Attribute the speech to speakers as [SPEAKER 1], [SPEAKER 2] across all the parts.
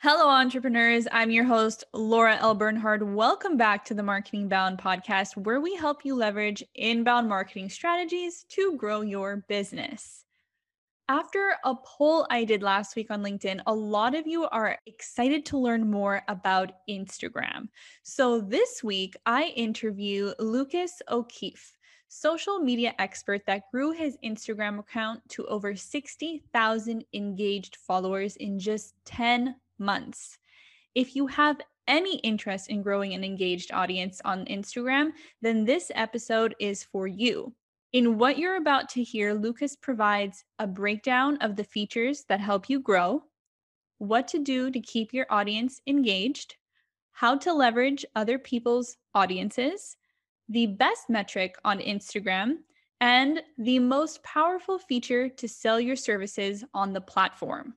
[SPEAKER 1] Hello, entrepreneurs. I'm your host, Laura L. Bernhard. Welcome back to the Marketing Bound podcast, where we help you leverage inbound marketing strategies to grow your business. After a poll I did last week on LinkedIn, a lot of you are excited to learn more about Instagram. So this week, I interview Lucas O'Keefe social media expert that grew his Instagram account to over 60,000 engaged followers in just 10 months. If you have any interest in growing an engaged audience on Instagram, then this episode is for you. In what you're about to hear, Lucas provides a breakdown of the features that help you grow, what to do to keep your audience engaged, how to leverage other people's audiences, the best metric on Instagram, and the most powerful feature to sell your services on the platform.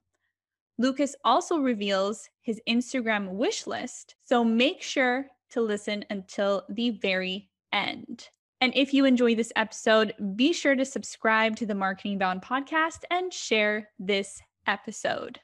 [SPEAKER 1] Lucas also reveals his Instagram wish list, so make sure to listen until the very end. And if you enjoy this episode, be sure to subscribe to the Marketing Bound podcast and share this episode.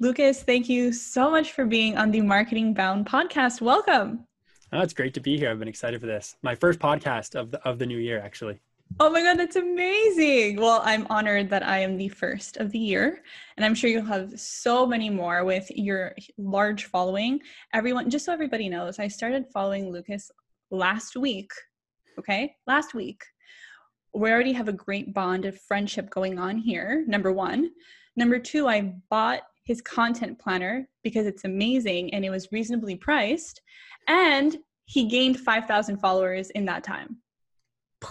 [SPEAKER 1] Lucas, thank you so much for being on the Marketing Bound podcast. Welcome.
[SPEAKER 2] Oh, it's great to be here. I've been excited for this. My first podcast of the of the new year, actually.
[SPEAKER 1] Oh my god, that's amazing. Well, I'm honored that I am the first of the year, and I'm sure you'll have so many more with your large following. Everyone, just so everybody knows, I started following Lucas last week. Okay? Last week. We already have a great bond of friendship going on here. Number 1. Number 2, I bought his content planner because it's amazing and it was reasonably priced and he gained 5000 followers in that time.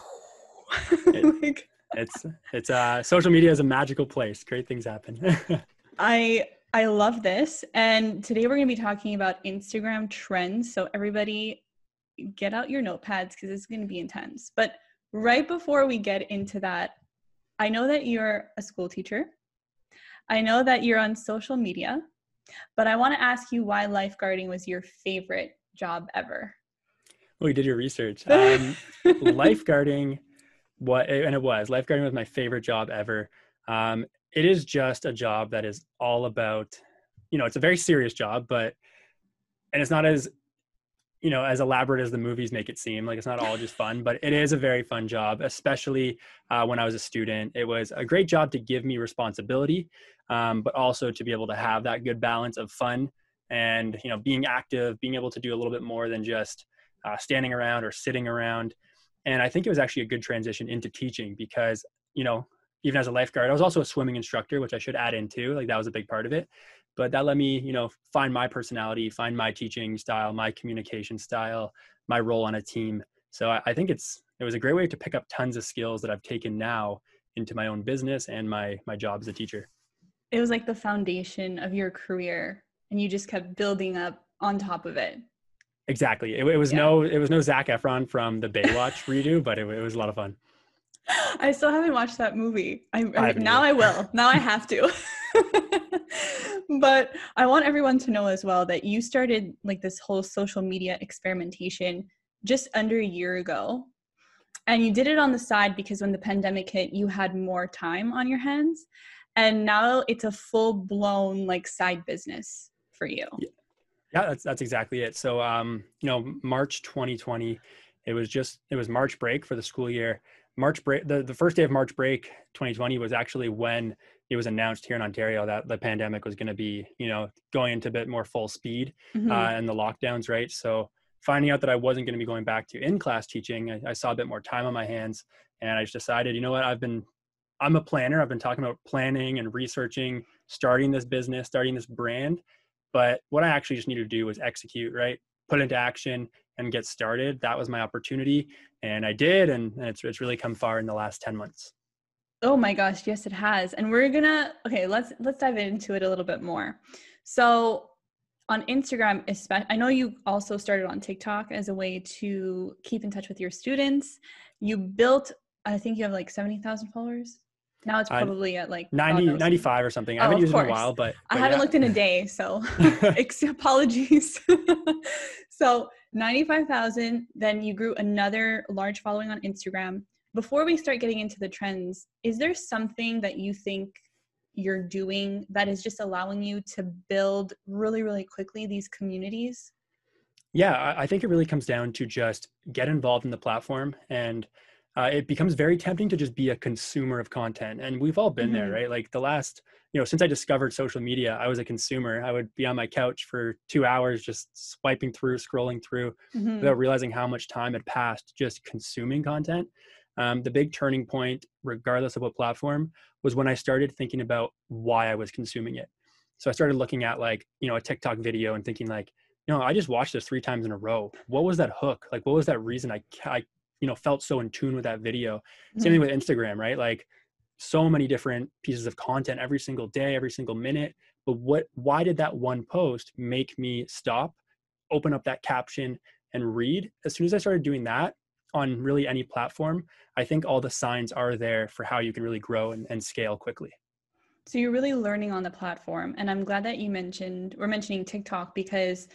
[SPEAKER 2] It, like, it's it's uh social media is a magical place. Great things happen.
[SPEAKER 1] I i love this. And today we're going to be talking about instagram trends. So everybody get out your notepads because it's going to be intense. But right before we get into that i know that you're a school teacher. I know that you're on social media. But i want to ask you why lifeguarding was your favorite job ever?
[SPEAKER 2] Well, you did your research. Um, lifeguarding, what and it was lifeguarding was my favorite job ever. Um, it is just a job that is all about, you know, it's a very serious job, but and it's not as you know as elaborate as the movies make it seem like it's not all just fun but it is a very fun job especially uh, when i was a student it was a great job to give me responsibility um, but also to be able to have that good balance of fun and you know being active being able to do a little bit more than just uh, standing around or sitting around. And i think it was actually a good transition into teaching because you know even as a lifeguard i was also a swimming instructor which i should add into like that was a big part of it. But that let me you know find my personality find my teaching style my communication style my role on a team. So I, I think it's it was a great way to pick up tons of skills that i've taken now into my own business and my my job as a teacher.
[SPEAKER 1] It was like the foundation of your career and you just kept building up on top of it.
[SPEAKER 2] Exactly. It, it was yeah. no it was no Zac Efron from the Baywatch redo, but it, it, was a lot of fun.
[SPEAKER 1] I still haven't watched that movie. I, I now I will. Now I have to. but I want everyone to know as well that you started like this whole social media experimentation just under a year ago. And you did it on the side because when the pandemic hit, you had more time on your hands. And now it's a full blown like side business for you?
[SPEAKER 2] Yeah, that's that's exactly it. So, um, you know, March 2020, it was just it was March break for the school year. March break, the, the first day of March break 2020 was actually when it was announced here in Ontario that the pandemic was going to be, you know, going into a bit more full speed mm-hmm. uh, and the lockdowns, right? So finding out that I wasn't going to be going back to in-class teaching, I, I, saw a bit more time on my hands, and I just decided, you know what, I've been, I'm a planner. I've been talking about planning and researching, starting this business, starting this brand, but what I actually just needed to do was execute, right? Put into action and get started. That was my opportunity. And I did. And, it's, it's really come far in the last 10 months.
[SPEAKER 1] Oh my gosh, yes, it has. And we're gonna okay, let's let's dive into it a little bit more. So on Instagram, especially, I know you also started on TikTok as a way to keep in touch with your students. You built, I think you have like seventy thousand followers. Now it's probably uh, at like
[SPEAKER 2] 90, 95 or something. I haven't oh, used course. it in a while, but,
[SPEAKER 1] but I haven't yeah. looked in a day, so apologies. so 95,000. Then you grew another large following on Instagram. before we start getting into the trends, is there something that you think you're doing that is just allowing you to build really, really quickly these communities?
[SPEAKER 2] Yeah, I think it really comes down to just get involved in the platform and uh, it becomes very tempting to just be a consumer of content. And we've all been mm-hmm. there, right? Like the last, you know, since I discovered social media, I was a consumer. I would be on my couch for two hours just swiping through, scrolling through mm-hmm. without realizing how much time had passed just consuming content. Um, the big turning point, regardless of what platform, was when I started thinking about why I was consuming it. So I started looking at like, you know, a TikTok video and thinking like, you know, I just watched this three times in a row. What was that hook? Like, what was that reason I, I you know, felt so in tune with that video? Mm-hmm. Same thing with Instagram, right? Like, so many different pieces of content every single day, every single minute. But what, why did that one post make me stop, open up that caption, and read? As soon as I started doing that on really any platform, I think all the signs are there for how you can really grow and, and scale quickly.
[SPEAKER 1] So you're really learning on the platform. And I'm glad that you mentioned, we're mentioning TikTok because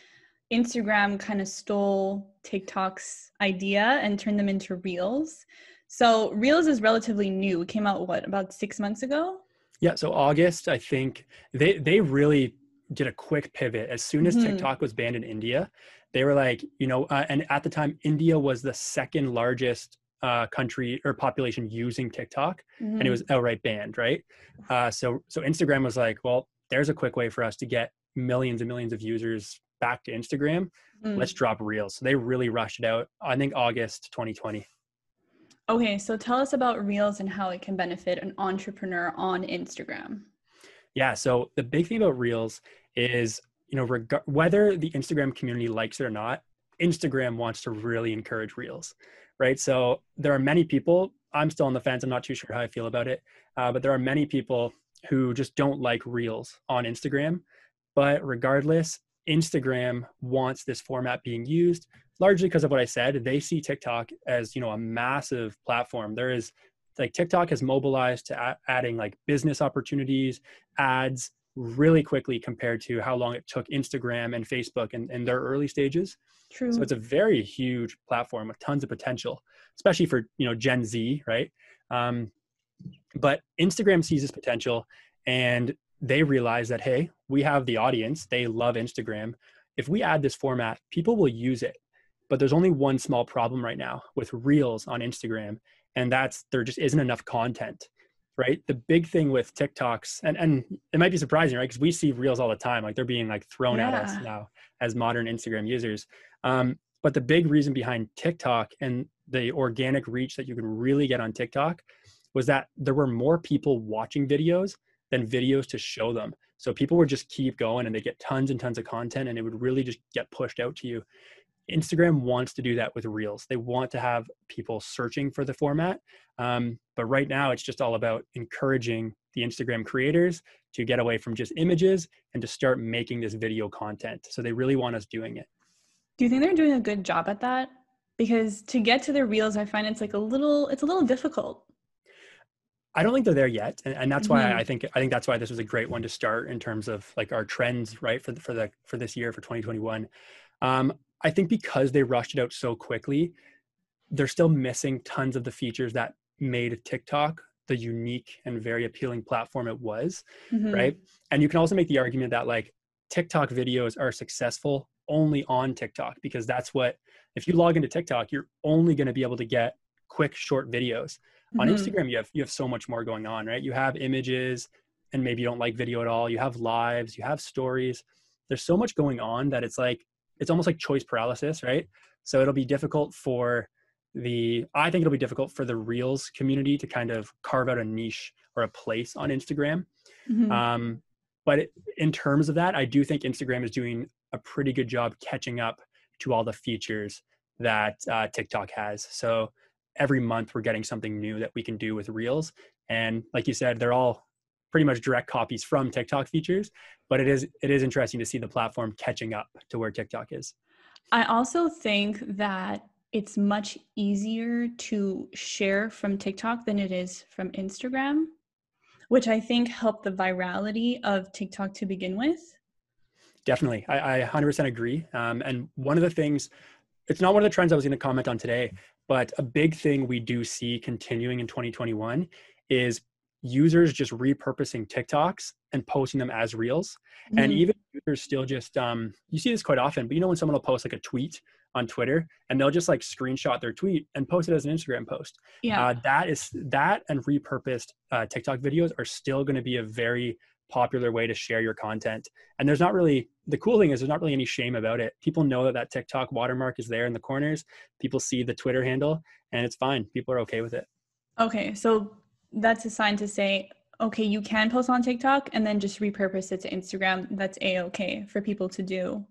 [SPEAKER 1] Instagram kind of stole TikTok's idea and turned them into Reels. So Reels is relatively new. It came out what about six months ago?
[SPEAKER 2] Yeah, so August, I think they they really did a quick pivot as soon as mm-hmm. TikTok was banned in India. They were like, you know, uh, and at the time, India was the second largest uh, country or population using TikTok, mm-hmm. and it was mm-hmm. outright banned, right? Uh, so so Instagram was like, well, there's a quick way for us to get millions and millions of users back to Instagram. Mm. Let's drop Reels. So they really rushed it out. I think August 2020.
[SPEAKER 1] Okay, so tell us about Reels and how it can benefit an entrepreneur on Instagram.
[SPEAKER 2] Yeah, so the big thing about Reels is, you know, reg- whether the Instagram community likes it or not, Instagram wants to really encourage Reels, right? So there are many people, I'm still on the fence, I'm not too sure how I feel about it, uh, but there are many people who just don't like Reels on Instagram. But regardless, Instagram wants this format being used largely because of what I said. They see TikTok as, you know, a massive platform. There is like TikTok has mobilized to a- adding like business opportunities, ads really quickly compared to how long it took Instagram and Facebook in, in their early stages. True. So it's a very huge platform with tons of potential, especially for, you know, Gen Z, right? Um, but Instagram sees this potential and they realize that hey we have the audience they love instagram. If we add this format people will use it. But there's only one small problem right now with reels on instagram and that's there just isn't enough content right? The big thing with tiktoks and and it might be surprising right? Because we see reels all the time like they're being like thrown yeah. at us now as modern instagram users. Um, but the big reason behind tiktok and the organic reach that you can really get on tiktok was that there were more people watching videos than videos to show them. So people would just keep going and they get tons and tons of content and it would really just get pushed out to you. Instagram wants to do that with Reels. They want to have people searching for the format. Um, but right now, it's just all about encouraging the Instagram creators to get away from just images and to start making this video content. So they really want us doing it.
[SPEAKER 1] Do you think they're doing a good job at that? Because to get to the Reels, I find it's like a little, it's a little difficult.
[SPEAKER 2] I don't think they're there yet, and, and that's why mm-hmm. I think I think that's why this was a great one to start in terms of like our trends, right for the, for the for this year for 2021. Um, I think because they rushed it out so quickly, they're still missing tons of the features that made TikTok the unique and very appealing platform it was, mm-hmm. right? And you can also make the argument that like TikTok videos are successful only on TikTok because that's what if you log into TikTok, you're only going to be able to get quick short videos on mm-hmm. instagram you have you have so much more going on right? You have images and maybe you don't like video at all. You have lives you have stories. There's so much going on that it's like it's almost like choice paralysis right? So it'll be difficult for the i think it'll be difficult for the reels community to kind of carve out a niche or a place on instagram. Mm-hmm. um, but it, in terms of that i do think instagram is doing a pretty good job catching up to all the features that uh, tiktok has. So every month we're getting something new that we can do with reels. And like you said they're all pretty much direct copies from tiktok features but it is it is interesting to see the platform catching up to where tiktok is.
[SPEAKER 1] I also think that it's much easier to share from tiktok than it is from instagram which i think helped the virality of tiktok to begin with.
[SPEAKER 2] Definitely. I, I 100% agree. Um, and one of the things it's not one of the trends I was going to comment on today, But a big thing we do see continuing in 2021 is users just repurposing TikToks and posting them as reels. Mm-hmm. And even users still just, um, you see this quite often, but you know, when someone will post like a tweet on Twitter and they'll just like screenshot their tweet and post it as an Instagram post. Yeah. Uh, that is that and repurposed uh, TikTok videos are still going to be a very popular way to share your content. And there's not really the cool thing is there's not really any shame about it. People know that that TikTok watermark is there in the corners. People see the Twitter handle and it's fine. People are okay with it.
[SPEAKER 1] Okay, so that's a sign to say okay, you can post on TikTok and then just repurpose it to Instagram. That's a okay for people to do.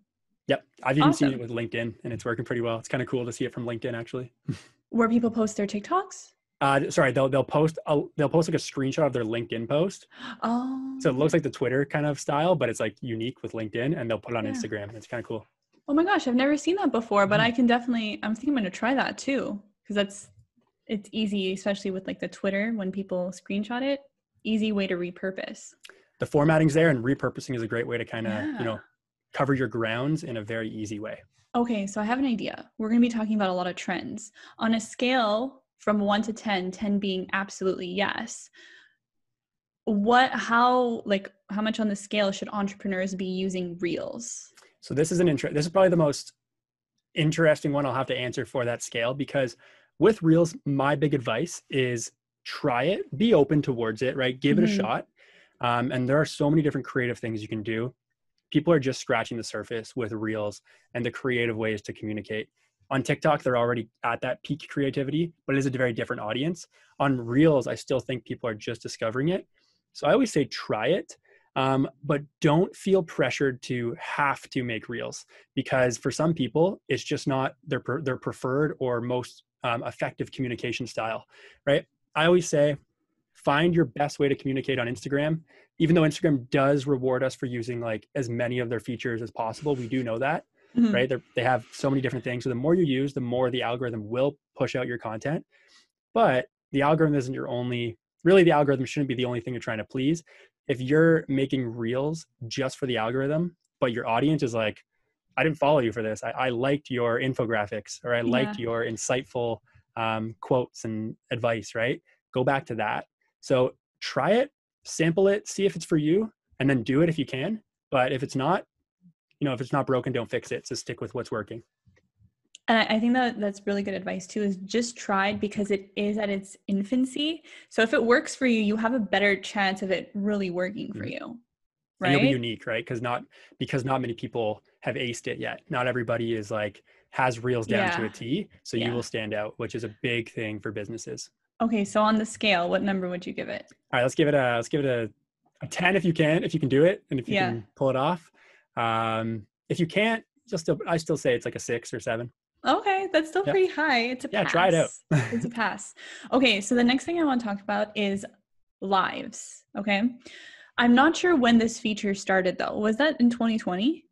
[SPEAKER 2] Yep, I've even awesome. seen it with LinkedIn and it's working pretty well. It's kind of cool to see it from LinkedIn actually.
[SPEAKER 1] Where people post their TikToks?
[SPEAKER 2] Uh, sorry, they'll they'll post a, they'll post like a screenshot of their LinkedIn post. Oh. So it looks like the Twitter kind of style, but it's like unique with LinkedIn, and they'll put it on yeah. Instagram. It's kind of cool.
[SPEAKER 1] Oh my gosh, I've never seen that before, but mm-hmm. I can definitely. I'm thinking I'm going to try that too because that's it's easy, especially with like the Twitter when people screenshot it. Easy way to repurpose.
[SPEAKER 2] The formatting's there, and repurposing is a great way to kind of yeah. you know cover your grounds in a very easy way.
[SPEAKER 1] Okay, so I have an idea. We're going to be talking about a lot of trends on a scale from 1 to 10 10 being absolutely yes. What how like how much on the scale should entrepreneurs be using reels?
[SPEAKER 2] So this is an intro this is probably the most interesting one i'll have to answer for that scale because with reels my big advice is try it be open towards it right? Give mm-hmm. it a mm-hmm. shot. Um, and there are so many different creative things you can do. People are just scratching the surface with reels and the creative ways to communicate on TikTok, they're already at that peak creativity, but it is a very different audience. On Reels, I still think people are just discovering it. So I always say try it, um, but don't feel pressured to have to make Reels because for some people, it's just not their their preferred or most um, effective communication style, right? I always say find your best way to communicate on Instagram. Even though Instagram does reward us for using like as many of their features as possible, we do know that mm-hmm. right? They're, they have so many different things. So the more you use, the more the algorithm will push out your content. But the algorithm isn't your only, really, the algorithm shouldn't be the only thing you're trying to please. If you're making reels just for the algorithm, but your audience is like, I didn't follow you for this. I, I liked your infographics or I liked yeah. your insightful um, quotes and advice, right? Go back to that. So try it, sample it, see if it's for you, and then do it if you can. But if it's not, you know if it's not broken don't fix it so stick with what's working
[SPEAKER 1] and I think that that's really good advice too is just try it because it is at its infancy. So if it works for you, you have a better chance of it really working for mm-hmm. you.
[SPEAKER 2] Right. And you'll be unique, right? Because not because not many people have aced it yet. Not everybody is like has reels down yeah. to a T. So yeah. you will stand out, which is a big thing for businesses.
[SPEAKER 1] Okay. So on the scale, what number would you give it?
[SPEAKER 2] All right, let's give it a let's give it a, a 10 if you can, if you can do it and if you yeah. can pull it off. Um, if you can't, just still, I still say it's like a six or seven.
[SPEAKER 1] Okay, that's still yep. pretty high. It's a
[SPEAKER 2] yeah. Pass. Try it out.
[SPEAKER 1] it's a pass. Okay, so the next thing I want to talk about is lives. Okay, I'm not sure when this feature started though. Was that in 2020?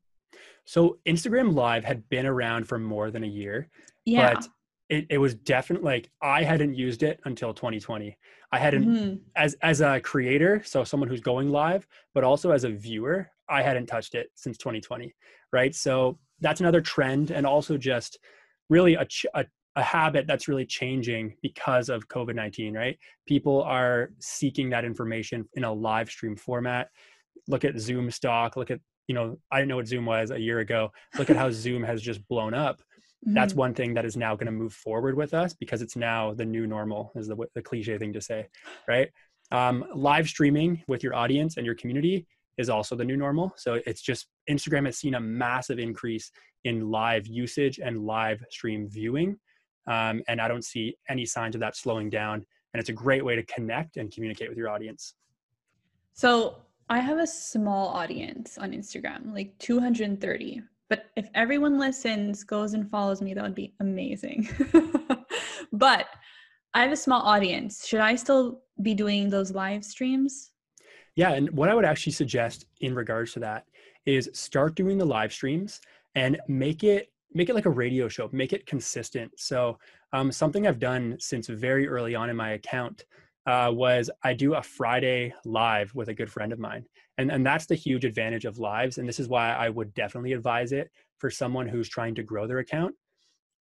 [SPEAKER 2] So Instagram Live had been around for more than a year. Yeah. But it, it was definitely like I hadn't used it until 2020. I hadn't mm-hmm. as as a creator, so someone who's going live, but also as a viewer, I hadn't touched it since 2020, right? So that's another trend, and also just really a, a, a habit that's really changing because of COVID 19, right? People are seeking that information in a live stream format. Look at Zoom stock. Look at you know I didn't know what Zoom was a year ago. Look at how Zoom has just blown up. Mm-hmm. That's one thing that is now going to move forward with us because it's now the new normal, is the, the cliche thing to say, right? Um, live streaming with your audience and your community is also the new normal. So it's just Instagram has seen a massive increase in live usage and live stream viewing. Um, and I don't see any signs of that slowing down. And it's a great way to connect and communicate with your audience.
[SPEAKER 1] So I have a small audience on Instagram, like 230. But if everyone listens, goes and follows me, that would be amazing. but I have a small audience. Should I still be doing those live streams?
[SPEAKER 2] Yeah, and what I would actually suggest in regards to that is start doing the live streams and make it make it like a radio show make it consistent. So um, something i've done since very early on in my account uh, was i do a friday live with a good friend of mine and, and that's the huge advantage of lives and this is why i would definitely advise it for someone who's trying to grow their account.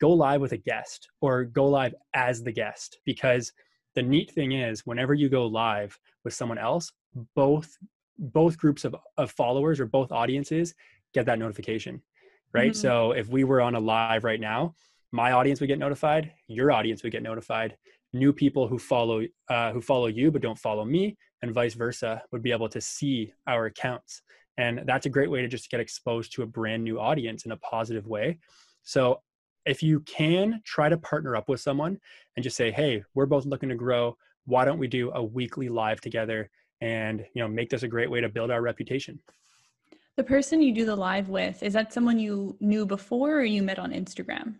[SPEAKER 2] Go live with a guest or go live as the guest because the neat thing is whenever you go live with someone else both both groups of, of followers or both audiences get that notification right? Mm-hmm. so if we were on a live right now my audience would get notified your audience would get notified new people who follow uh, who follow you but don't follow me and vice versa would be able to see our accounts. And that's a great way to just get exposed to a brand new audience in a positive way. So if you can try to partner up with someone and just say hey we're both looking to grow. Why don't we do a weekly live together and you know make this a great way to build our reputation.
[SPEAKER 1] The person you do the live with is that someone you knew before or you met on instagram?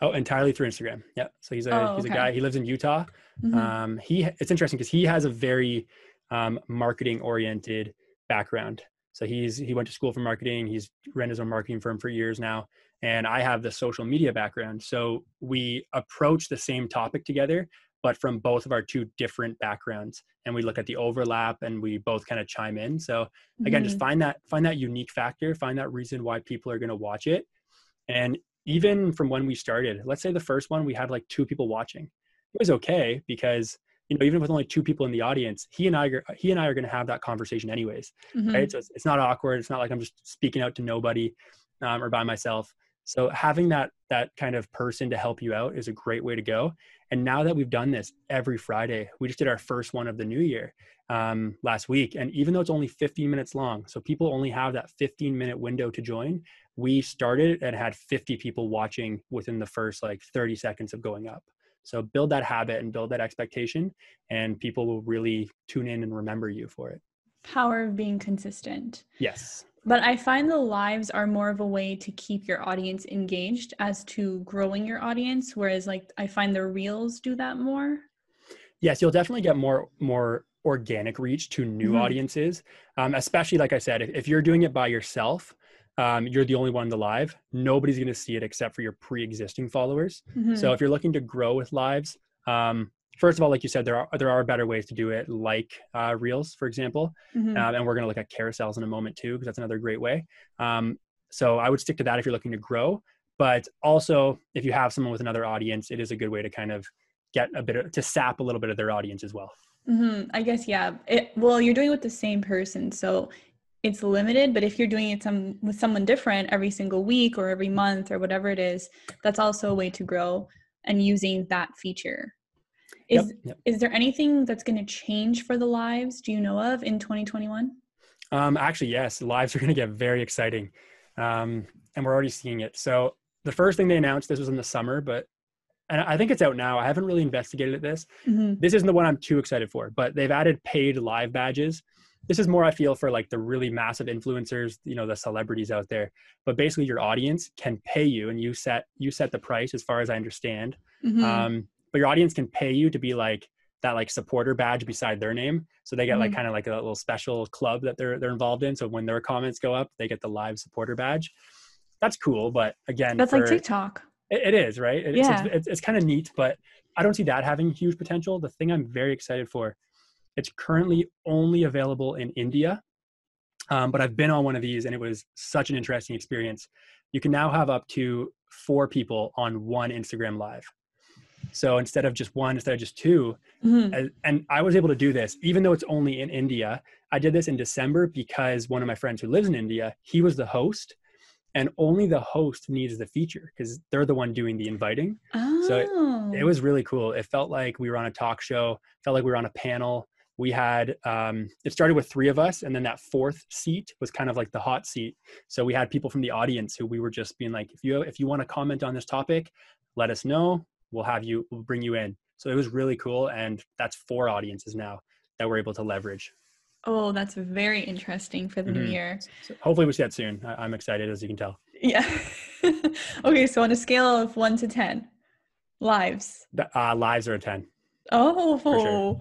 [SPEAKER 2] Oh entirely through instagram. Yeah so he's a oh, he's a guy he lives in utah. Mm-hmm. um he it's interesting because he has a very um, marketing oriented background. So he's he went to school for marketing. He's ran his own marketing firm for years now. And I have the social media background. So we approach the same topic together, but from both of our two different backgrounds. And we look at the overlap and we both kind of chime in. So again, mm-hmm. just find that find that unique factor, find that reason why people are going to watch it. And even from when we started, let's say the first one we had like two people watching. It was okay because you know even with only two people in the audience he and i are he and i are going to have that conversation anyways mm-hmm. right so it's, it's, not awkward it's not like i'm just speaking out to nobody um, or by myself so having that that kind of person to help you out is a great way to go. And now that we've done this every Friday, we just did our first one of the new year um, last week. And even though it's only 15 minutes long, so people only have that 15 minute window to join, we started and had 50 people watching within the first like 30 seconds of going up. So build that habit and build that expectation, and people will really tune in and remember you for it.
[SPEAKER 1] Power of being consistent.
[SPEAKER 2] Yes.
[SPEAKER 1] But I find the lives are more of a way to keep your audience engaged as to growing your audience, whereas like I find the reels do that more.
[SPEAKER 2] Yes, you'll definitely get more more organic reach to new mm-hmm. audiences, um, especially like I said, if, if, you're doing it by yourself, um, you're the only one in the live. Nobody's going to see it except for your pre-existing followers. Mm-hmm. So if you're looking to grow with lives, um, first of all, like you said, there are there are better ways to do it, like uh, Reels, for example, mm-hmm. um, and we're going to look at carousels in a moment too, because that's another great way. Um, so I would stick to that if you're looking to grow, but also if you have someone with another audience, it is a good way to kind of get a bit of, to sap a little bit of their audience as well.
[SPEAKER 1] Mm-hmm. I guess yeah. It, well, you're doing it with the same person, so it's limited. But if you're doing it some with someone different every single week or every month or whatever it is, that's also a way to grow and using that feature. Is yep, is there anything that's going to change for the lives? Do you know of in 2021?
[SPEAKER 2] Um, actually, yes. Lives are going to get very exciting, um, and we're already seeing it. So the first thing they announced this was in the summer, but and I think it's out now. I haven't really investigated this. Mm-hmm. This isn't the one I'm too excited for, but they've added paid live badges. This is more I feel for like the really massive influencers, you know, the celebrities out there. But basically, your audience can pay you, and you set you set the price, as far as I understand. Mm-hmm. Um, but your audience can pay you to be like that like supporter badge beside their name. So they get mm-hmm. like kind of like a little special club that they're they're involved in. So when their comments go up they get the live supporter badge. That's cool but again
[SPEAKER 1] that's for, like tiktok.
[SPEAKER 2] It, it is right? It, yeah. it's, it's, it's kind of neat but i don't see that having huge potential. The thing i'm very excited for it's currently only available in india um, but i've been on one of these and it was such an interesting experience. You can now have up to four people on one instagram live so instead of just one, instead of just 2 mm-hmm. and I was able to do this, even though it's only in India. I did this in December because one of my friends who lives in India, he was the host, and only the host needs the feature because they're the one doing the inviting. Oh. So it, it, oh. was really cool. It felt like we were on a talk show. Felt like we were on a panel. We had um, it started with three of us, and then that fourth seat was kind of like the hot seat. So we had people from the audience who we were just being like, if you if you want to comment on this topic, let us know we'll have you we'll bring you in. So it was really cool and that's four audiences now that we're able to leverage.
[SPEAKER 1] Oh that's very interesting for the mm-hmm. new year.
[SPEAKER 2] So hopefully we see that soon. I, am excited as you can tell.
[SPEAKER 1] Yeah. Okay so on a scale of one to ten lives.
[SPEAKER 2] Uh, lives are a 10
[SPEAKER 1] oh sure.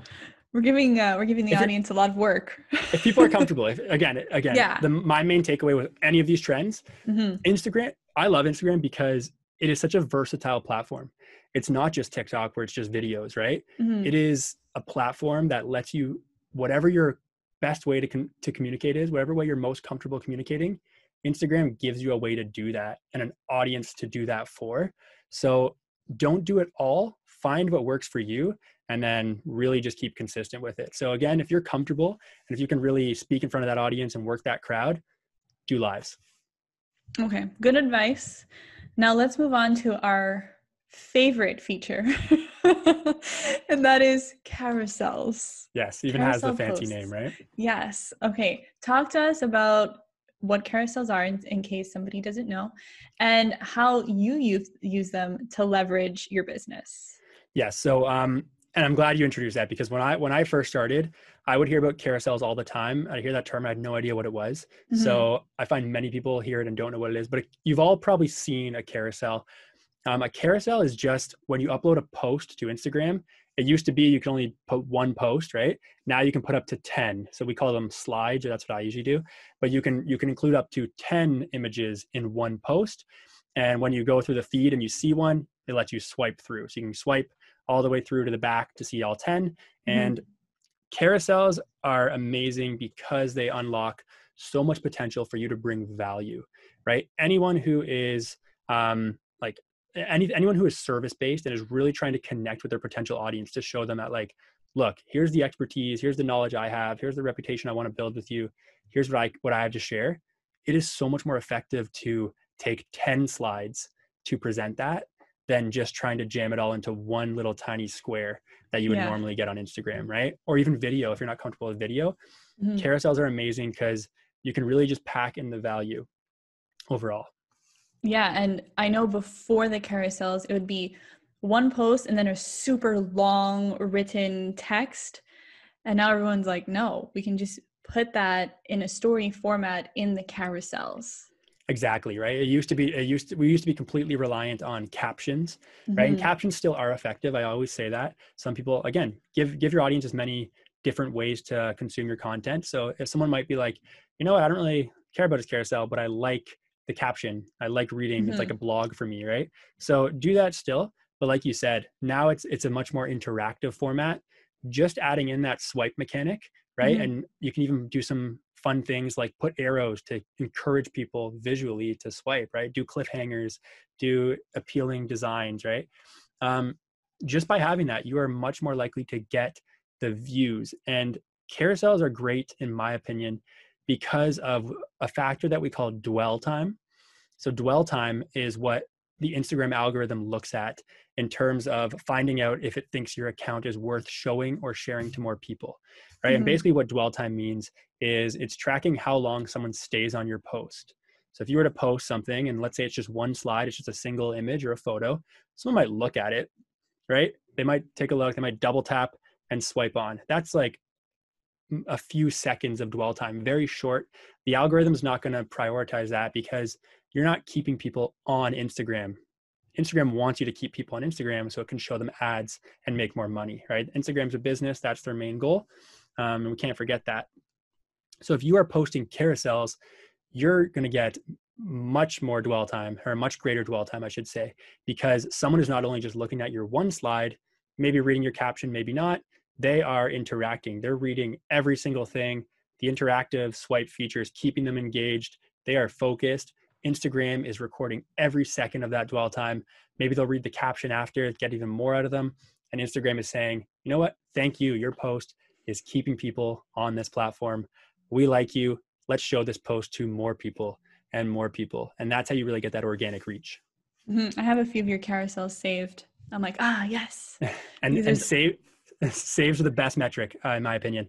[SPEAKER 1] we're giving uh, we're giving the if audience a lot of work.
[SPEAKER 2] If people are comfortable if, again again yeah. the, my main takeaway with any of these trends mm-hmm. instagram i love instagram because it is such a versatile platform it's not just TikTok where it's just videos, right? Mm-hmm. It is a platform that lets you whatever your best way to con- to communicate is, whatever way you're most comfortable communicating. Instagram gives you a way to do that and an audience to do that for. So don't do it all. Find what works for you and then really just keep consistent with it. So again, if you're comfortable and if you can really speak in front of that audience and work that crowd, do lives.
[SPEAKER 1] Okay, good advice. Now let's move on to our favorite feature. and that is carousels.
[SPEAKER 2] Yes, even Carousel has the fancy posts. name, right?
[SPEAKER 1] Yes. Okay. Talk to us about what carousels are in, in, case somebody doesn't know and how you use use them to leverage your business.
[SPEAKER 2] Yes. So um and I'm glad you introduced that because when I when I first started, I would hear about carousels all the time. I hear that term, I had no idea what it was. Mm-hmm. So I find many people hear it and don't know what it is. But you've all probably seen a carousel. Um, a carousel is just when you upload a post to Instagram. It used to be you can only put one post, right? Now you can put up to ten. So we call them slides, or that's what I usually do. But you can you can include up to ten images in one post. And when you go through the feed and you see one, it lets you swipe through. So you can swipe all the way through to the back to see all 10. Mm-hmm. Carousels are amazing because they unlock so much potential for you to bring value, right? Anyone who is um, like any anyone who is service based and is really trying to connect with their potential audience to show them that like, look, here's the expertise, here's the knowledge I have, here's the reputation I want to build with you, here's what I what I have to share. It is so much more effective to take 10 slides to present that than just trying to jam it all into one little tiny square that you would yeah. normally get on Instagram, right? Or even video if you're not comfortable with video. Mm-hmm. Carousels are amazing because you can really just pack in the value overall.
[SPEAKER 1] Yeah, and I know before the carousels, it would be one post and then a super long written text. And now everyone's like, no, we can just put that in a story format in the carousels.
[SPEAKER 2] Exactly right. It used to be. It used to, we used to be completely reliant on captions, mm-hmm. right? And mm-hmm. captions still are effective. I always say that. Some people, again, give give your audience as many different ways to consume your content. So if someone might be like, you know what, I don't really care about his carousel, but I like the caption. I like reading. Mm-hmm. It's like mm-hmm. a blog for me, right? So do that still. But like you said, now it's it's a much more interactive format. Just adding in that swipe mechanic, right? Mm-hmm. And you can even do some fun things like put arrows to encourage people visually to swipe, right? Do cliffhangers, do appealing designs, right? Um, just by having that, you are much more likely to get the views. And carousels are great, in my opinion, because of a factor that we call dwell time. So, dwell time is what the Instagram algorithm looks at in terms of finding out if it thinks your account is worth showing or sharing to more people, right? Mm-hmm. And basically, what dwell time means is it's tracking how long someone stays on your post. So if you were to post something and let's say it's just one slide, it's just a single image or a photo, someone might look at it, right? They might take a look, they might double tap and swipe on. That's like a few seconds of dwell time, very short. The algorithm's not going to prioritize that because you're not keeping people on Instagram. Instagram wants you to keep people on Instagram so it can show them ads and make more money, right? Instagram's a business, that's their main goal. Um, and we can't forget that. So if you are posting carousels, you're going to get much more dwell time or much greater dwell time, I should say, because someone is not only just looking at your one slide, maybe reading your caption, maybe not, they are interacting. They're reading every single thing. The interactive swipe features keeping them engaged. They are focused. Instagram is recording every second of that dwell time. Maybe they'll read the caption after, get even more out of them. And Instagram is saying, you know what? Thank you. Your post is keeping people on this platform. We like you. Let's show this post to more people and more people. And that's how you really get that organic reach.
[SPEAKER 1] Mm-hmm. I have a few of your carousels saved. I'm like, ah, yes.
[SPEAKER 2] and and save saves are the best metric, uh, in my opinion.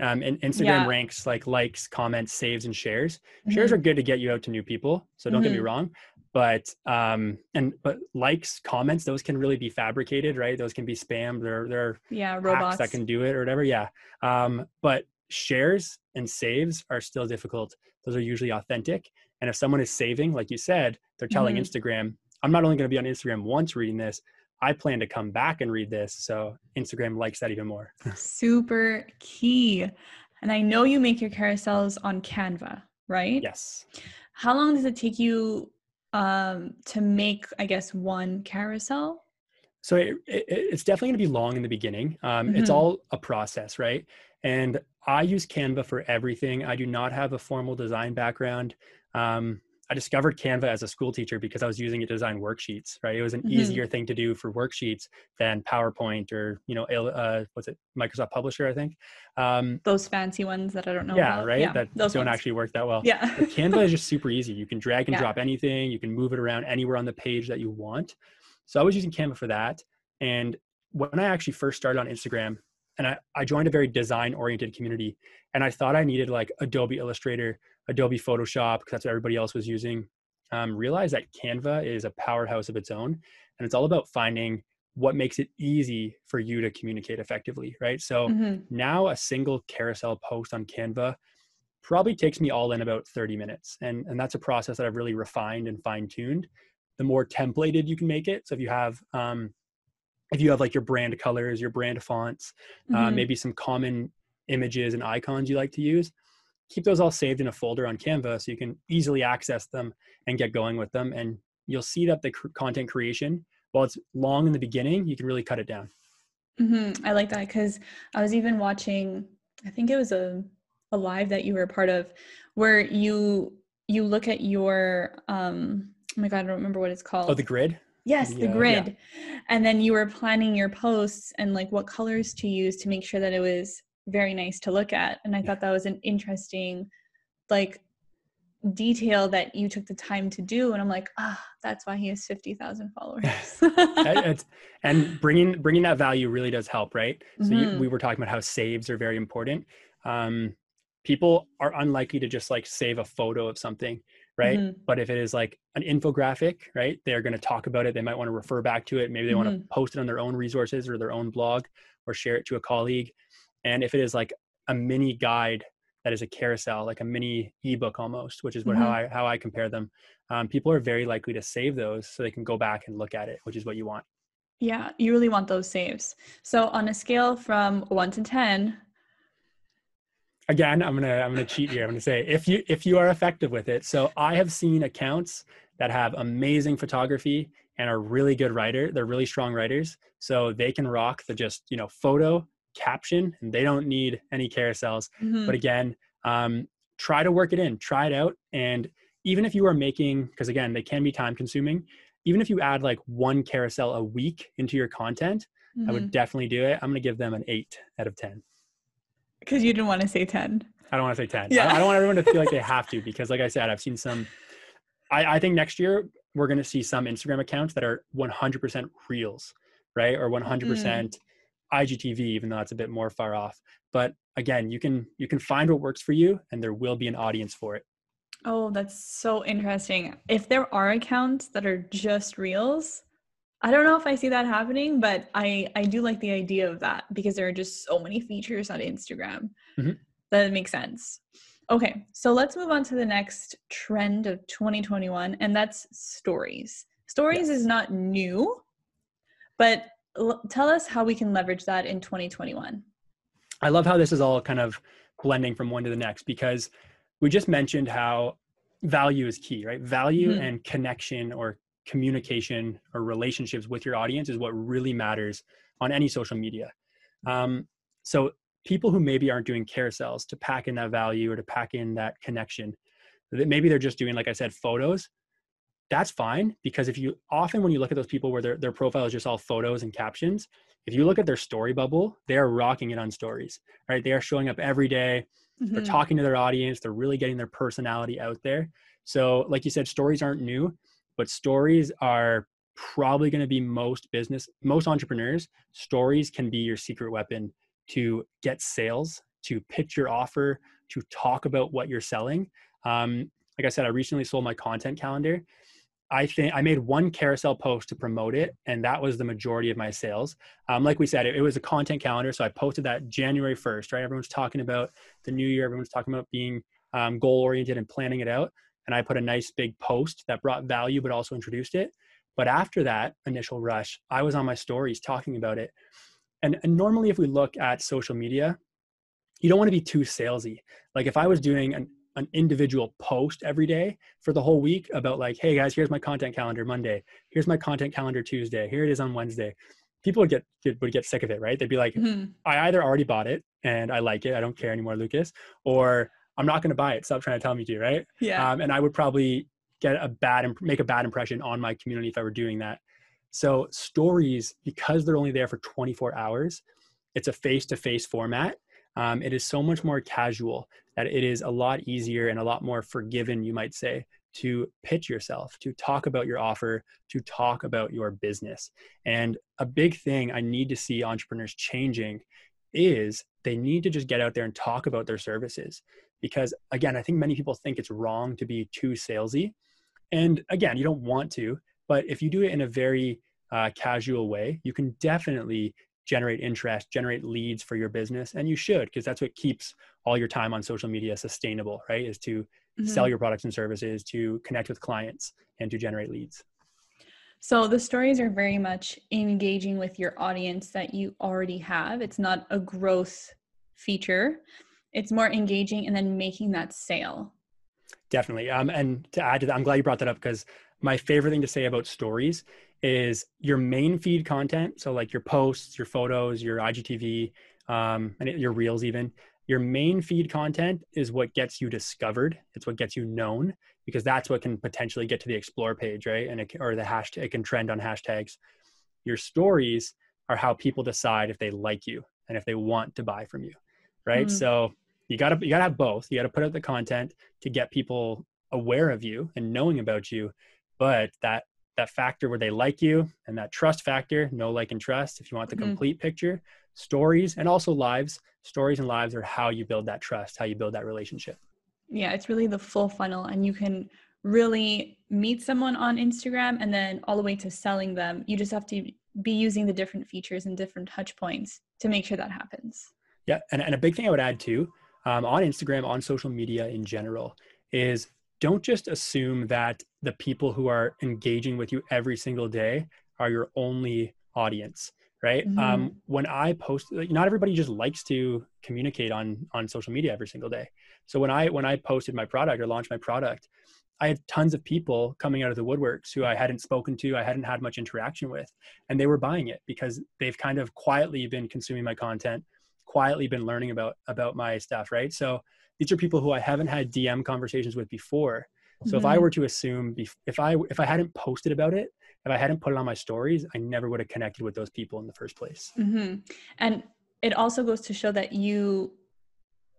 [SPEAKER 2] Um, and Instagram yeah. ranks like likes, comments, saves, and shares. Mm-hmm. Shares are good to get you out to new people. So don't mm-hmm. get me mm-hmm. wrong. But um, and but likes, comments, those can really be fabricated, right? Those can be spam. There, there are
[SPEAKER 1] yeah robots
[SPEAKER 2] that can do it or whatever. Yeah. Um, but shares and saves are still difficult. Those are usually authentic. And if someone is saving, like you said, they're telling mm-hmm. Instagram, I'm not only going to be on Instagram once reading this, I plan to come back and read this. So Instagram likes that even more.
[SPEAKER 1] Super key. And I know you make your carousels on Canva, right?
[SPEAKER 2] Yes.
[SPEAKER 1] How long does it take you um, to make, I guess, one carousel?
[SPEAKER 2] So it, it, it's definitely going to be long in the beginning. Um, mm-hmm. It's all a process, right? And I use Canva for everything. I do not have a formal design background. Um, I discovered Canva as a school teacher because I was using it to design worksheets. Right, it was an
[SPEAKER 1] Mhm.
[SPEAKER 2] easier thing to do for worksheets than PowerPoint or you know, uh, what's it, Microsoft Publisher, I think. Um,
[SPEAKER 1] Those fancy ones that I don't know.
[SPEAKER 2] yeah,
[SPEAKER 1] about.
[SPEAKER 2] right. that
[SPEAKER 1] those
[SPEAKER 2] don't
[SPEAKER 1] ones.
[SPEAKER 2] actually work that well.
[SPEAKER 1] Yeah.
[SPEAKER 2] Canva is just super easy. You can drag and
[SPEAKER 1] Yeah.
[SPEAKER 2] drop anything. You can move it around anywhere on the page that you want. So I was using Canva for that. And when I actually first started on Instagram, and I, I joined a very design oriented community, and I thought I needed like Adobe Illustrator, Adobe Photoshop, because that's what everybody else was using. Um, realized that Canva is a powerhouse of its own, and it's all about finding what makes it easy for you to communicate effectively, right? So
[SPEAKER 1] Mhm.
[SPEAKER 2] now a single carousel post on Canva probably takes me all in about 30 minutes. And, and that's a process that I've really refined and fine tuned. The more templated you can make it. So if you have, um, if you have like your brand colors, your brand fonts, uh,
[SPEAKER 1] Mhm.
[SPEAKER 2] maybe some common images and icons you like to use, keep those all saved in a folder on Canva so you can easily access them and get going with them. And you'll see that the cr- content creation, while it's long in the beginning, you can really cut it down.
[SPEAKER 1] Mhm. I like that because I was even watching. I think it was a a live that you were a part of, where you you look at your um. Oh my god, I don't remember what it's called.
[SPEAKER 2] Oh, the grid?
[SPEAKER 1] yes,
[SPEAKER 2] the,
[SPEAKER 1] the
[SPEAKER 2] uh, yeah.
[SPEAKER 1] grid, and then you were planning your posts and like what colors to use to make sure that it was very nice to look at. And I thought that was an interesting, like detail that you took the time to do. And i'm like ah that's why he has 50000 followers.
[SPEAKER 2] And bringing bringing that value really does help right? So you,
[SPEAKER 1] Mhm.
[SPEAKER 2] we were talking about how saves are very important. Um, people are unlikely to just like save a photo of something right?
[SPEAKER 1] Mhm.
[SPEAKER 2] but if it is like an infographic right they're going to talk about it. They might want to refer back to it. Maybe they want to post it on their own resources or their own blog or share it to a colleague and if it is like a mini guide that is a carousel like a mini ebook almost which is what how i how i compare them um, people are very likely to save those so they can go back and look at it which is what you want.
[SPEAKER 1] Yeah, you really want those saves. So on a scale from one to ten,
[SPEAKER 2] again i'm gonna i'm gonna cheat here. I'm gonna say if you if you are effective with it so i have seen accounts that have amazing photography and are really good writer they're really strong writers so they can rock the just you know photo caption and they don't need any carousels
[SPEAKER 1] mhm,
[SPEAKER 2] but again um, try to work it in try it out and even if you are making because again they can be time consuming even if you add like one carousel a week into your content i
[SPEAKER 1] mhm.
[SPEAKER 2] would definitely do it i'm going to give them an 8 out of 10
[SPEAKER 1] because you didn't want to say 10
[SPEAKER 2] I don't want to say 10.
[SPEAKER 1] Yeah.
[SPEAKER 2] I, I don't want everyone to feel like they have to because, like I said, I've seen some. I, I think next year we're going to see some Instagram accounts that are 100% reels, right? Or 100%
[SPEAKER 1] Mm.
[SPEAKER 2] IGTV, even though that's a bit more far off. But again, you can you can find what works for you, and there will be an audience for it.
[SPEAKER 1] oh that's so interesting if there are accounts that are just reels i don't know if i see that happening but i i do like the idea of that because there are just so many features on instagram
[SPEAKER 2] Mhm.
[SPEAKER 1] that makes sense okay so let's move on to the next trend of 2021 and that's stories stories
[SPEAKER 2] Yes.
[SPEAKER 1] is not new but l- tell us how we can leverage that in 2021
[SPEAKER 2] I love how this is all kind of blending from one to the next because we just mentioned how value is key, right? Value
[SPEAKER 1] Mhm.
[SPEAKER 2] and connection or communication or relationships with your audience is what really matters on any social media. Um, so people who maybe aren't doing carousels to pack in that value or to pack in that connection, that maybe they're just doing, like I said, photos. That's fine because if you often when you look at those people where their their profile is just all photos and captions, if you look at their story bubble, they are rocking it on stories, right? They are showing up every day. They're
[SPEAKER 1] Mhm.
[SPEAKER 2] talking to their audience. They're really getting their personality out there. So, like you said, stories aren't new, but stories are probably going to be most business, most entrepreneurs. Stories can be your secret weapon to get sales, to pitch your offer, to talk about what you're selling. Um, like I said, I recently sold my content calendar. I think I made one carousel post to promote it, and that was the majority of my sales. Um, like we said, it, it was a content calendar, so I posted that January 1st, right? Everyone's talking about the new year, everyone's talking about being um, goal oriented and planning it out. And I put a nice big post that brought value, but also introduced it. But after that initial rush, I was on my stories talking about it. And, and normally, if we look at social media, you don't want to be too salesy. Like if I was doing an, an individual post every day for the whole week about like, hey guys, here's my content calendar Monday. Here's my content calendar Tuesday. Here it is on Wednesday. People would get, would get sick of it, right? They'd be like,
[SPEAKER 1] Mhm.
[SPEAKER 2] I either already bought it and I like it, I don't care anymore, Lucas, or I'm not going to buy it. Stop trying to tell me to, right?
[SPEAKER 1] yeah
[SPEAKER 2] Um, and I would probably get a bad make a bad impression on my community if I were doing that. So stories, because they're only there for 24 hours, it's a face-to-face format. Um, it is so much more casual that it is a lot easier and a lot more forgiven, you might say, to pitch yourself, to talk about your offer, to talk about your business. And a big thing I need to see entrepreneurs changing is they need to just get out there and talk about their services. Because again, I think many people think it's wrong to be too salesy. And again, you don't want to, but if you do it in a very uh, casual way, you can definitely generate interest, generate leads for your business. And you should, because that's what keeps all your time on social media sustainable, right? Is to mm-hmm. sell your products and services, to connect with clients, and to generate leads.
[SPEAKER 1] So the stories are very much engaging with your audience that you already have. It's not a growth feature. It's more engaging and then making that sale.
[SPEAKER 2] Definitely. Um, and to add to that, I'm glad you brought that up because my favorite thing to say about stories is your main feed content. So like your posts, your photos, your IGTV, um, and your reels even. Your main feed content is what gets you discovered. It's what gets you known because that's what can potentially get to the explore page, right? And it, or the hashtag, it can trend on hashtags. Your stories are how people decide if they like you and if they want to buy from you, right? Mm-hmm. So you gotta you gotta have both. You gotta put out the content to get people aware of you and knowing about you, but that that factor where they like you and that trust factor, know like, and trust. If you want the mm-hmm. complete picture, stories and also lives. Stories and lives are how you build that trust, how you build that relationship.
[SPEAKER 1] Yeah, it's really the full funnel, and you can really meet someone on Instagram and then all the way to selling them. You just have to be using the different features and different touch points to make sure that happens.
[SPEAKER 2] Yeah, and, and a big thing I would add too um, on Instagram, on social media in general, is don't just assume that the people who are engaging with you every single day are your only audience right? Mm-hmm. um, when i post not everybody just likes to communicate on on social media every single day. So when i when i posted my product or launched my product i had tons of people coming out of the woodworks who i hadn't spoken to i hadn't had much interaction with and they were buying it because they've kind of quietly been consuming my content quietly been learning about about my stuff right? So these are people who i haven't had dm conversations with before so mm-hmm. if i mm-hmm. were to assume if i if i hadn't posted about it if I hadn't put it on my stories, I never would have connected with those people in the first place.
[SPEAKER 1] Mm-hmm. And it also goes to show that you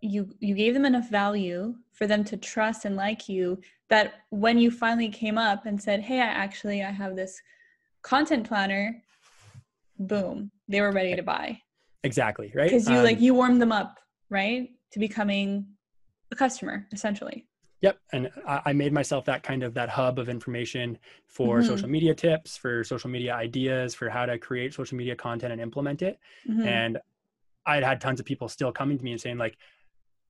[SPEAKER 1] you you gave them enough value for them to trust and like you that when you finally came up and said, "Hey, I actually I have this content planner," boom, they were ready to buy.
[SPEAKER 2] Exactly, right?
[SPEAKER 1] Because you um, like you warmed them up, right, to becoming a customer essentially.
[SPEAKER 2] Yep. And I made myself that kind of that hub of information for mm-hmm. social media tips, for social media ideas, for how to create social media content and implement it. Mm-hmm. And I had had tons of people still coming to me and saying like,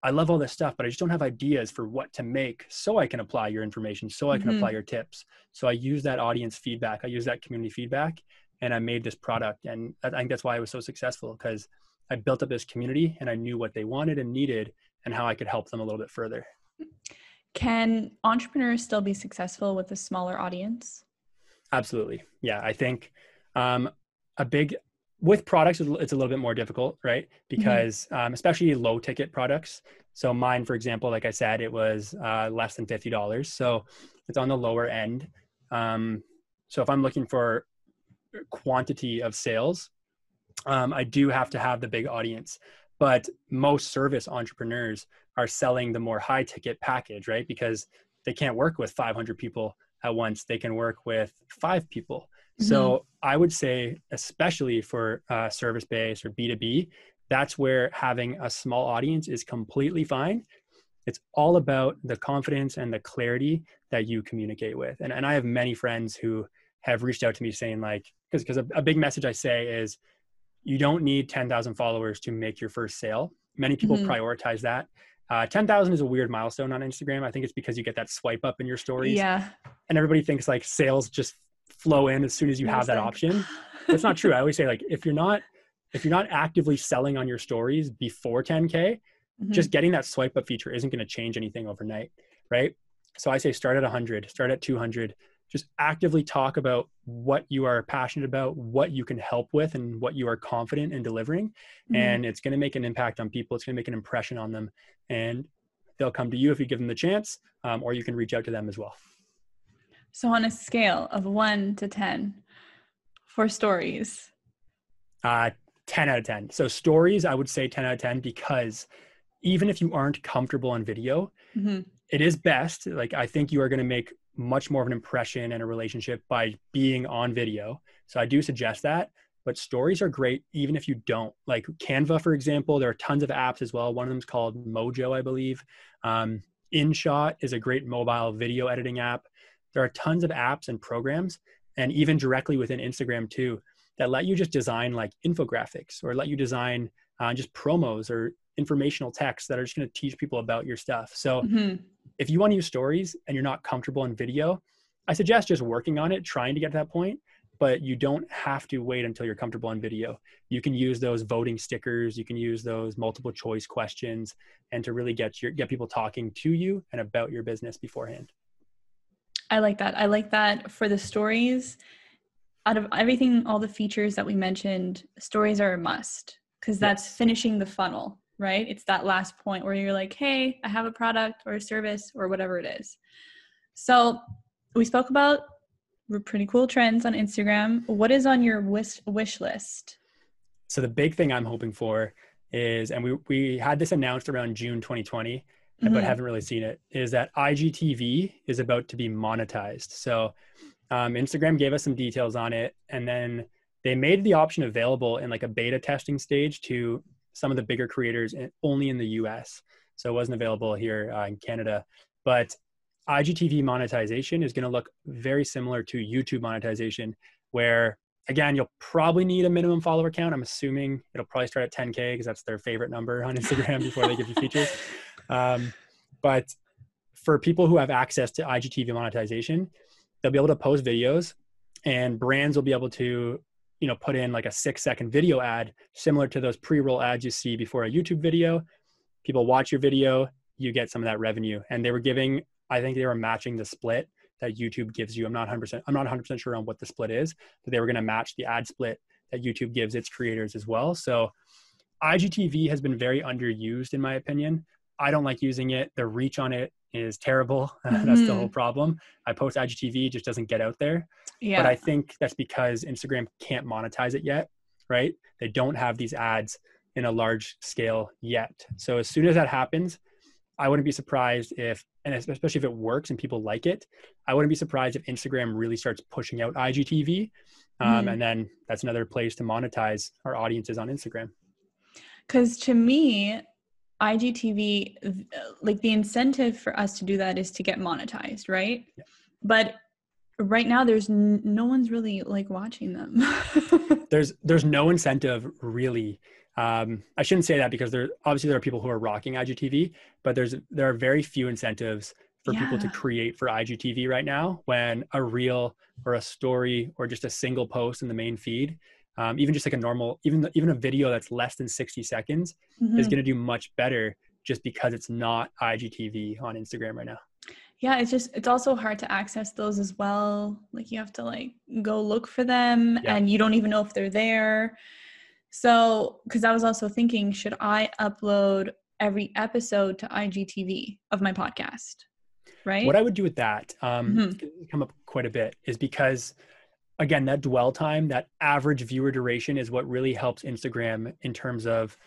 [SPEAKER 2] I love all this stuff, but I just don't have ideas for what to make so I can apply your information, so I can mm-hmm. apply your tips. So I use that audience feedback. I use that community feedback and I made this product. And I think that's why I was so successful because I built up this community and I knew what they wanted and needed and how I could help them a little bit further.
[SPEAKER 1] Can entrepreneurs still be successful with a smaller audience?
[SPEAKER 2] Absolutely. Yeah, I think um, a big with products it's a little bit more difficult, right? Mm-hmm. Because mm-hmm. um, especially low ticket products. So mine, for example, like I said, it was uh, less than fifty dollars, so it's on the lower end. Um, so if I'm looking for quantity of sales, um, I do have to have the big audience. But most service entrepreneurs are selling the more high ticket package, right? Because they can't work with 500 people at once. They can work with five people. Mm-hmm. So I would say, especially for uh, service based or B2B, that's where having a small audience is completely fine. It's all about the confidence and the clarity that you communicate with. And, and I have many friends who have reached out to me saying, like, because because a, a big message I say is, you don't need 10,000 followers to make your first sale. Many people mm-hmm. prioritize that. Uh, 10,000 is a weird milestone on Instagram. I think it's because you get that swipe up in your stories.
[SPEAKER 1] Yeah.
[SPEAKER 2] And everybody thinks like sales just flow in as soon as you have that option. That's not true. I always say like if you're not if you're not actively selling on your stories before 10k, mm-hmm. just getting that swipe up feature isn't going to change anything overnight, right? So I say start at 100, start at 200, just actively talk about what you are passionate about, what you can help with, and what you are confident in delivering. Mm-hmm. And it's going to make an impact on people. It's going to make an impression on them. And they'll come to you if you give them the chance, um, or you can reach out to them as well.
[SPEAKER 1] So, on a scale of one to 10 for stories,
[SPEAKER 2] uh, 10 out of 10. So, stories, I would say 10 out of 10 because even if you aren't comfortable on video, mm-hmm. it is best. Like, I think you are going to make much more of an impression and a relationship by being on video. So, I do suggest that. But stories are great even if you don't. Like Canva, for example, there are tons of apps as well. One of them is called Mojo, I believe. Um, InShot is a great mobile video editing app. There are tons of apps and programs, and even directly within Instagram too, that let you just design like infographics or let you design uh, just promos or informational text that are just going to teach people about your stuff. So mm-hmm. if you want to use stories and you're not comfortable in video, I suggest just working on it, trying to get to that point. But you don't have to wait until you're comfortable in video. You can use those voting stickers. You can use those multiple choice questions, and to really get your get people talking to you and about your business beforehand.
[SPEAKER 1] I like that. I like that for the stories. Out of everything, all the features that we mentioned, stories are a must because that's yes. finishing the funnel, right? It's that last point where you're like, hey, I have a product or a service or whatever it is. So we spoke about pretty cool trends on Instagram. What is on your wish wish list?
[SPEAKER 2] So the big thing I'm hoping for is, and we we had this announced around June 2020, mm-hmm. but haven't really seen it, is that IGTV is about to be monetized. So um, Instagram gave us some details on it, and then they made the option available in like a beta testing stage to some of the bigger creators in, only in the US. So it wasn't available here uh, in Canada. But IGTV monetization is going to look very similar to YouTube monetization, where again, you'll probably need a minimum follower count. I'm assuming it'll probably start at 10K because that's their favorite number on Instagram before they give you features. Um, but for people who have access to IGTV monetization, they'll be able to post videos and brands will be able to you know put in like a six second video ad similar to those pre-roll ads you see before a youtube video. People watch your video you get some of that revenue. And they were giving i think they were matching the split that youtube gives you. I'm not 100% i'm not 100% sure on what the split is but they were going to match the ad split that youtube gives its creators as well. So igtv has been very underused in my opinion. I don't like using it. The reach on it is terrible. Mm-hmm. that's the whole mm-hmm. problem. I post IGTV, just doesn't get out there. Yeah. But I think that's because Instagram can't monetize it yet, right? They don't have these ads in a large scale yet. So as soon as that happens, I wouldn't be surprised if, and especially if it works and people like it, I wouldn't be surprised if Instagram really starts pushing out IGTV. Um, mm-hmm. And then that's another place to monetize our audiences on Instagram.
[SPEAKER 1] Because to me, IGTV, like the incentive for us to do that is to get monetized, right? Yeah. But right now, there's n- no one's really like watching them.
[SPEAKER 2] there's there's no incentive really. Um, I shouldn't say that because there obviously there are people who are rocking IGTV, but there's there are very few incentives for yeah. people to create for IGTV right now when a reel or a story or just a single post in the main feed um, even just like a normal even even a video that's less than 60 seconds mm-hmm. is going to do much better just because it's not igtv on instagram right now
[SPEAKER 1] yeah it's just it's also hard to access those as well like you have to like go look for them yeah. and you don't even know if they're there so because i was also thinking should i upload every episode to igtv of my podcast right
[SPEAKER 2] what i would do with that um mm-hmm. come up quite a bit is because again that dwell time that average viewer duration is what really helps instagram in terms of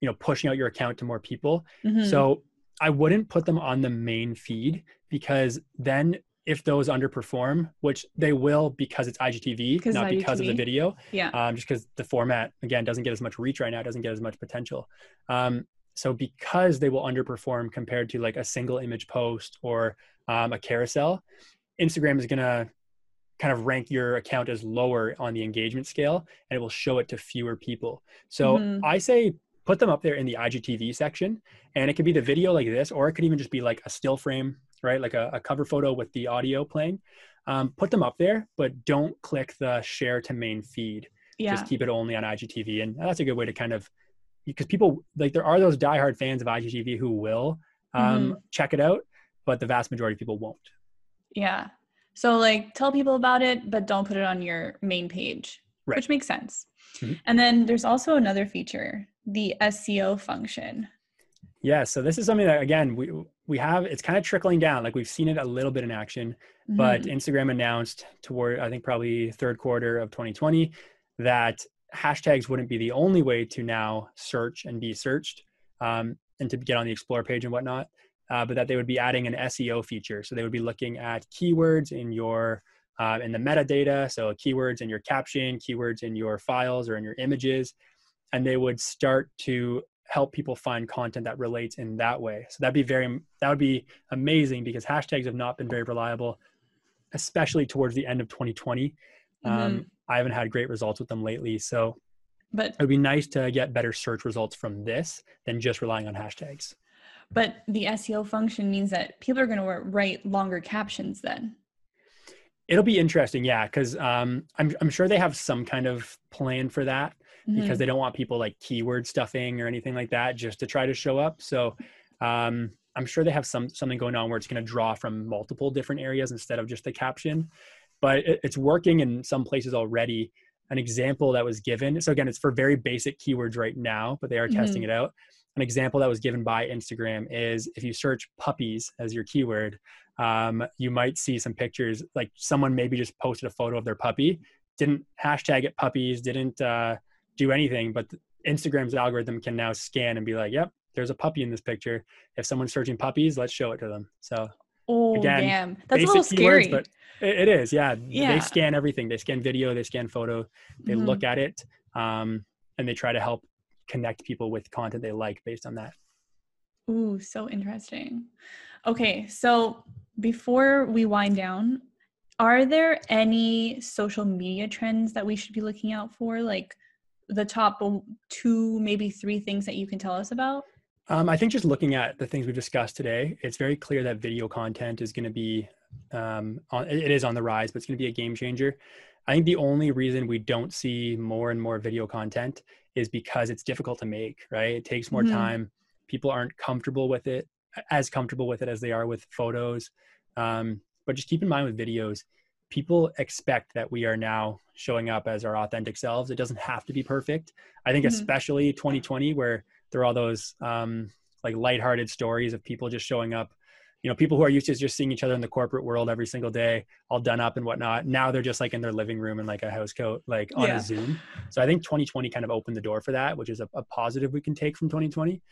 [SPEAKER 2] you know pushing out your account to more people mm-hmm. so i wouldn't put them on the main feed because then if those underperform which they will because it's igtv not IGTV. because of the video
[SPEAKER 1] yeah
[SPEAKER 2] um, just because the format again doesn't get as much reach right now doesn't get as much potential um, so because they will underperform compared to like a single image post or um, a carousel instagram is going to kind of rank your account as lower on the engagement scale and it will show it to fewer people. So mm-hmm. I say put them up there in the IGTV section and it could be the video like this or it could even just be like a still frame, right? Like a, a cover photo with the audio playing. Um, put them up there, but don't click the share to main feed. Yeah. Just keep it only on IGTV. And that's a good way to kind of, because people like there are those diehard fans of IGTV who will um, mm-hmm. check it out, but the vast majority of people won't.
[SPEAKER 1] Yeah. So like tell people about it, but don't put it on your main page, right. which makes sense. Mm-hmm. And then there's also another feature, the SEO function.
[SPEAKER 2] Yeah, so this is something that again we we have it's kind of trickling down. Like we've seen it a little bit in action, mm-hmm. but Instagram announced toward I think probably third quarter of 2020 that hashtags wouldn't be the only way to now search and be searched um, and to get on the explore page and whatnot, uh, but that they would be adding an SEO feature. So they would be looking at keywords in your uh, in the metadata, so keywords in your caption, keywords in your files or in your images, and they would start to help people find content that relates in that way. So that'd be very that would be amazing because hashtags have not been very reliable, especially towards the end of 2020. Um, mm-hmm. Um, I haven't had great results with them lately. So but it would be nice to get better search results from this than just relying on hashtags.
[SPEAKER 1] But the SEO function means that people are going to write longer captions then.
[SPEAKER 2] It'll be interesting, yeah, because um, I'm I'm sure they have some kind of plan for that mm-hmm. because they don't want people like keyword stuffing or anything like that just to try to show up. So um, I'm sure they have some something going on where it's going to draw from multiple different areas instead of just the caption but it, it's working in some places already. An example that was given, so again, it's for very basic keywords right now, but they are mm-hmm. testing it out. An example that was given by Instagram is if you search puppies as your keyword, um, you might see some pictures like someone maybe just posted a photo of their puppy, didn't hashtag it puppies, didn't uh, do anything, but Instagram's algorithm can now scan and be like, yep, there's a puppy in this picture. If someone's searching puppies, let's show it to them. So
[SPEAKER 1] Oh, Again, damn. That's a little scary.
[SPEAKER 2] but it, it is. Yeah. yeah. They scan everything. They scan video, they scan photo, they mm-hmm. look at it, um, and they try to help connect people with content they like based on that.
[SPEAKER 1] Ooh, so interesting. Okay. So before we wind down, are there any social media trends that we should be looking out for? Like the top two, maybe three things that you can tell us about?
[SPEAKER 2] Um, I think just looking at the things we've discussed today, it's very clear that video content is going to be, um, on, it is on the rise, but it's going to be a game changer. I think the only reason we don't see more and more video content is because it's difficult to make, right? It takes more mm-hmm. time. People aren't comfortable with it, as comfortable with it as they are with photos. Um, but just keep in mind with videos, people expect that we are now showing up as our authentic selves. It doesn't have to be perfect. I think, mm-hmm. especially 2020, where there are all those um, like lighthearted stories of people just showing up you know people who are used to just seeing each other in the corporate world every single day all done up and whatnot now they're just like in their living room in like a house coat like on yeah. a zoom. So i think 2020 kind of opened the door for that which is a, a positive we can take from 2020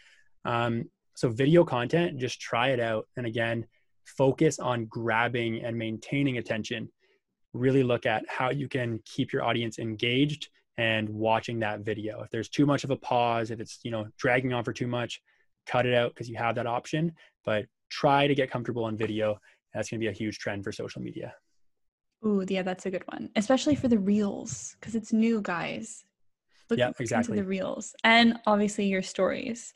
[SPEAKER 2] um, so video content just try it out. And again focus on grabbing and maintaining attention. Really look at how you can keep your audience engaged and watching that video. If there's too much of a pause, if it's, you know, dragging on for too much, cut it out because you have that option, but try to get comfortable on video. That's going to be a huge trend for social media.
[SPEAKER 1] Ooh, yeah, that's a good one, especially for the reels because it's new, guys.
[SPEAKER 2] Look yeah, exactly.
[SPEAKER 1] into the reels and obviously your stories.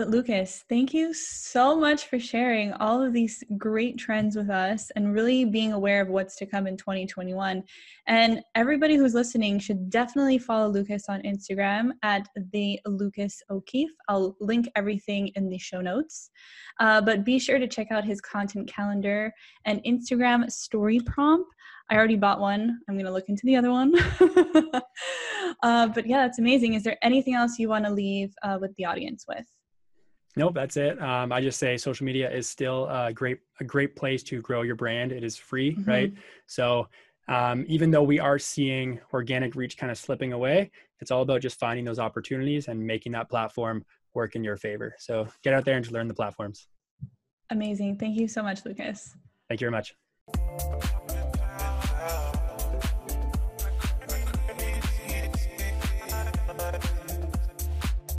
[SPEAKER 1] But Lucas, thank you so much for sharing all of these great trends with us and really being aware of what's to come in 2021. And everybody who's listening should definitely follow Lucas on Instagram at the Lucas O'Keefe. I'll link everything in the show notes. Uh, but be sure to check out his content calendar and Instagram story prompt. I already bought one. I'm going to look into the other one. uh, but yeah, that's amazing. Is there anything else you want to leave uh, with the audience with?
[SPEAKER 2] Nope, that's it. Um, I just say social media is still a great a great place to grow your brand. It is free, mm-hmm. right? So um, even though we are seeing organic reach kind of slipping away, it's all about just finding those opportunities and making that platform work in your favor. So get out there and just learn the platforms.
[SPEAKER 1] Amazing. Thank you so much, Lucas.
[SPEAKER 2] Thank you very much.